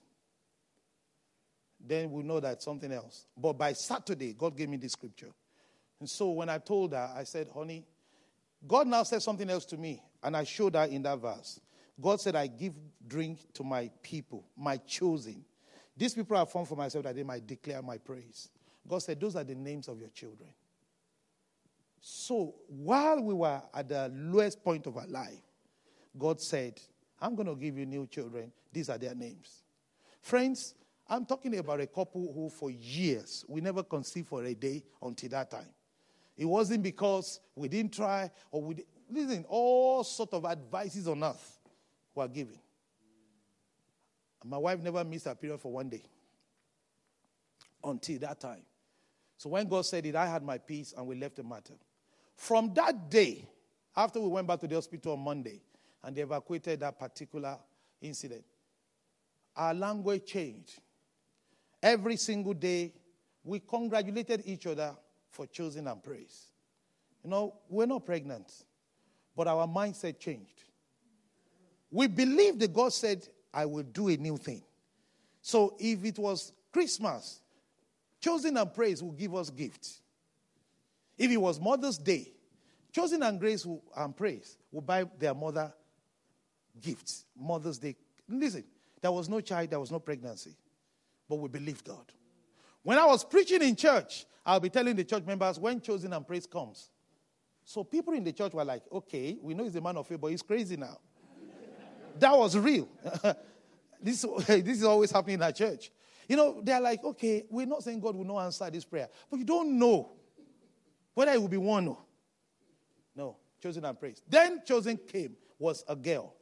then we know that something else. But by Saturday, God gave me this scripture. And so when I told her, I said, honey, God now said something else to me. And I showed her in that verse. God said, I give drink to my people, my chosen. These people are formed for myself that they might declare my praise. God said, Those are the names of your children. So while we were at the lowest point of our life, God said, I'm going to give you new children. These are their names. Friends, I'm talking about a couple who, for years, we never conceived for a day until that time. It wasn't because we didn't try or we did, listen, all sort of advices on earth were given. My wife never missed her period for one day until that time. So when God said it, I had my peace and we left the matter. From that day, after we went back to the hospital on Monday and they evacuated that particular incident, our language changed. Every single day, we congratulated each other for chosen and praise. You know, we're not pregnant, but our mindset changed. We believe that God said, I will do a new thing. So if it was Christmas, chosen and praise will give us gifts. If it was Mother's Day, chosen and grace will, and praise will buy their mother gifts. Mother's Day. Listen, there was no child, there was no pregnancy, but we believe God. When I was preaching in church, I'll be telling the church members when chosen and praise comes. So people in the church were like, okay, we know he's a man of faith, but he's crazy now. that was real. this, this is always happening in our church. You know, they're like, okay, we're not saying God will not answer this prayer, but you don't know whether it will be one or no. Chosen and praise. Then chosen came, was a girl.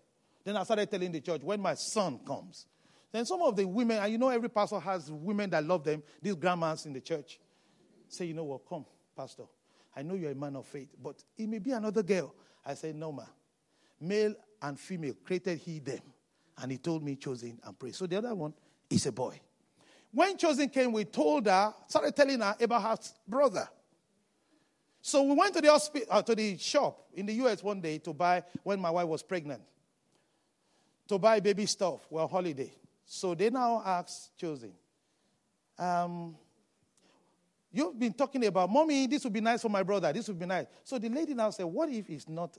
Then I started telling the church, when my son comes, then some of the women, and you know every pastor has women that love them, these grandmas in the church, say, you know what, come, pastor. I know you're a man of faith, but it may be another girl. I said, no, ma. Male and female created he them. And he told me chosen and praise. So the other one is a boy. When chosen came, we told her, started telling her about her brother. So we went to the hospital, uh, to the shop in the US one day to buy when my wife was pregnant. To buy baby stuff. We're on holiday. So they now ask chosen, um, You've been talking about, Mommy, this would be nice for my brother. This would be nice. So the lady now said, What if it's not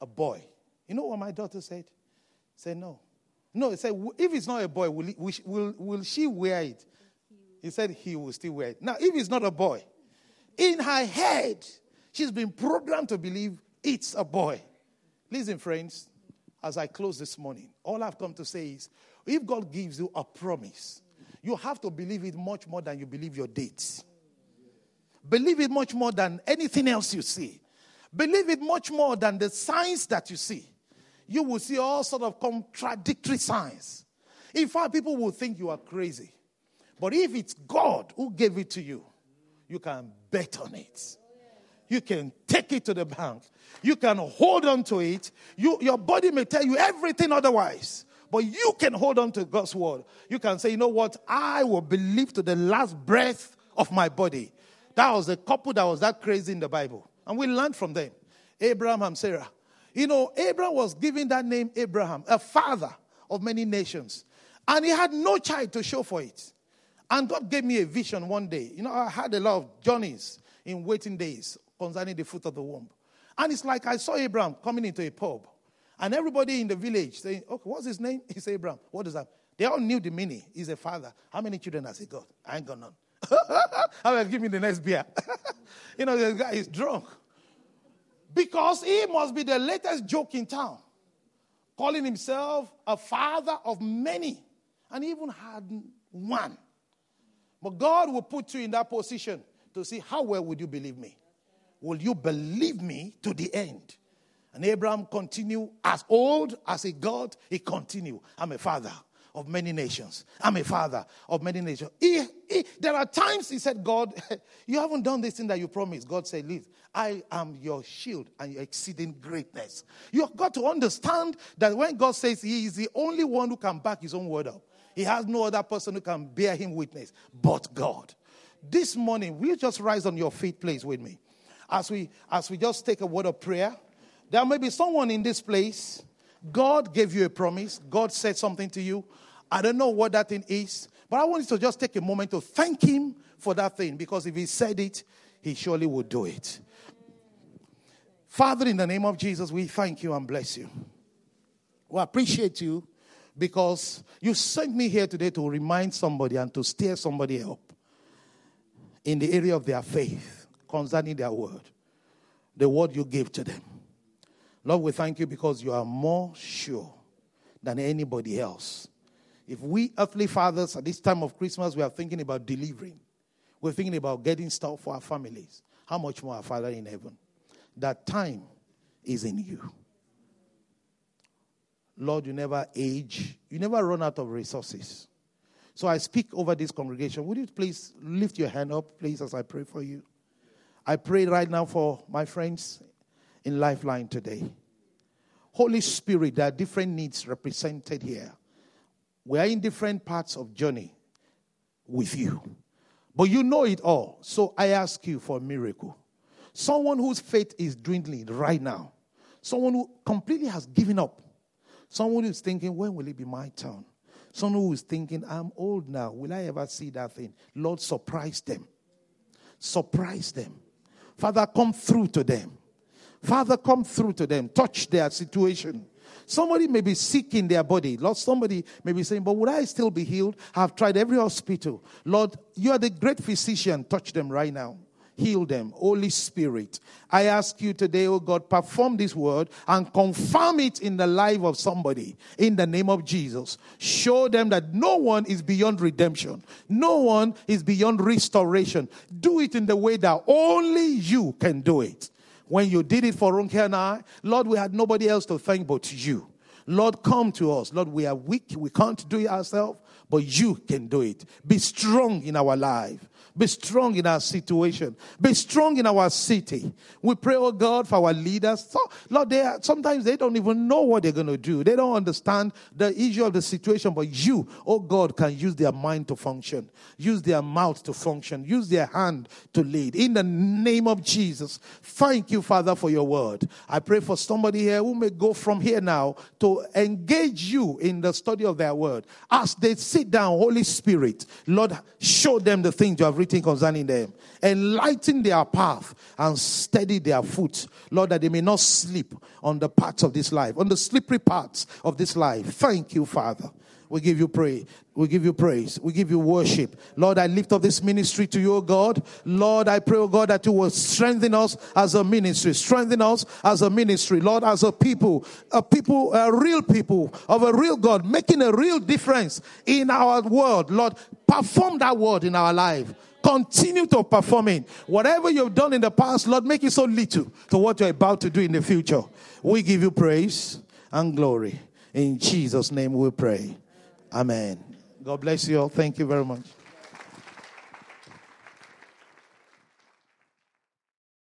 a boy? You know what my daughter said? Said, No. No, he said, If it's not a boy, will, he, will, will she wear it? He said, He will still wear it. Now, if it's not a boy, in her head, she's been programmed to believe it's a boy. Listen, friends, as I close this morning, all I've come to say is if God gives you a promise, you have to believe it much more than you believe your dates. Believe it much more than anything else you see. Believe it much more than the signs that you see. You will see all sort of contradictory signs. In fact, people will think you are crazy. But if it's God who gave it to you, you can bet on it. You can take it to the bank. You can hold on to it. You, your body may tell you everything otherwise. But you can hold on to God's word. You can say, you know what? I will believe to the last breath of my body. That was a couple that was that crazy in the Bible. And we learned from them. Abraham and Sarah. You know, Abraham was given that name Abraham, a father of many nations. And he had no child to show for it. And God gave me a vision one day. You know, I had a lot of journeys in waiting days concerning the fruit of the womb. And it's like I saw Abraham coming into a pub. And everybody in the village saying, okay, what's his name? He's Abraham. What is that? They all knew the meaning. He's a father. How many children has he got? I ain't got none. I will give me the next beer. you know, this guy is drunk. Because he must be the latest joke in town. Calling himself a father of many. And even had one. But God will put you in that position to see how well would you believe me? Will you believe me to the end? And Abraham continued as old as a God, he continued. I'm a father of many nations. I'm a father of many nations. He, he, there are times he said, God, you haven't done this thing that you promised. God said, Leave. I am your shield and your exceeding greatness. You've got to understand that when God says He is the only one who can back His own word up, He has no other person who can bear Him witness but God. This morning, will you just rise on your feet, please, with me? As we as we just take a word of prayer. There may be someone in this place. God gave you a promise. God said something to you. I don't know what that thing is, but I want you to just take a moment to thank Him for that thing because if He said it, He surely would do it. Father, in the name of Jesus, we thank you and bless you. We appreciate you because you sent me here today to remind somebody and to steer somebody up in the area of their faith concerning their word, the word you gave to them. Lord, we thank you because you are more sure than anybody else. If we earthly fathers at this time of Christmas, we are thinking about delivering, we're thinking about getting stuff for our families, how much more our Father in heaven? That time is in you. Lord, you never age, you never run out of resources. So I speak over this congregation. Would you please lift your hand up, please, as I pray for you? I pray right now for my friends in Lifeline today. Holy Spirit, there are different needs represented here. We are in different parts of journey with you. But you know it all. So I ask you for a miracle. Someone whose faith is dwindling right now. Someone who completely has given up. Someone who's thinking, when will it be my turn? Someone who is thinking, I'm old now. Will I ever see that thing? Lord, surprise them. Surprise them. Father, come through to them. Father, come through to them. Touch their situation. Somebody may be sick in their body. Lord, somebody may be saying, But would I still be healed? I've tried every hospital. Lord, you are the great physician. Touch them right now heal them. Holy Spirit, I ask you today, oh God, perform this word and confirm it in the life of somebody in the name of Jesus. Show them that no one is beyond redemption, no one is beyond restoration. Do it in the way that only you can do it. When you did it for Ronke and I, Lord, we had nobody else to thank but you. Lord, come to us. Lord, we are weak. We can't do it ourselves, but you can do it. Be strong in our life. Be strong in our situation. Be strong in our city. We pray, oh God, for our leaders. So, Lord, they are, sometimes they don't even know what they're going to do. They don't understand the issue of the situation, but you, oh God, can use their mind to function, use their mouth to function, use their hand to lead. In the name of Jesus, thank you, Father, for your word. I pray for somebody here who may go from here now to engage you in the study of their word. As they sit down, Holy Spirit, Lord, show them the things you have written concerning them. Enlighten their path and steady their foot, Lord, that they may not slip on the paths of this life, on the slippery paths of this life. Thank you, Father. We give you praise. We give you praise. We give you worship. Lord, I lift up this ministry to you, God. Lord, I pray, oh God, that you will strengthen us as a ministry. Strengthen us as a ministry. Lord, as a people, a people, a real people of a real God, making a real difference in our world. Lord, perform that word in our life. Continue to perform it. Whatever you've done in the past, Lord, make it so little to what you're about to do in the future. We give you praise and glory. In Jesus' name we pray. Amen. God bless you all. Thank you very much.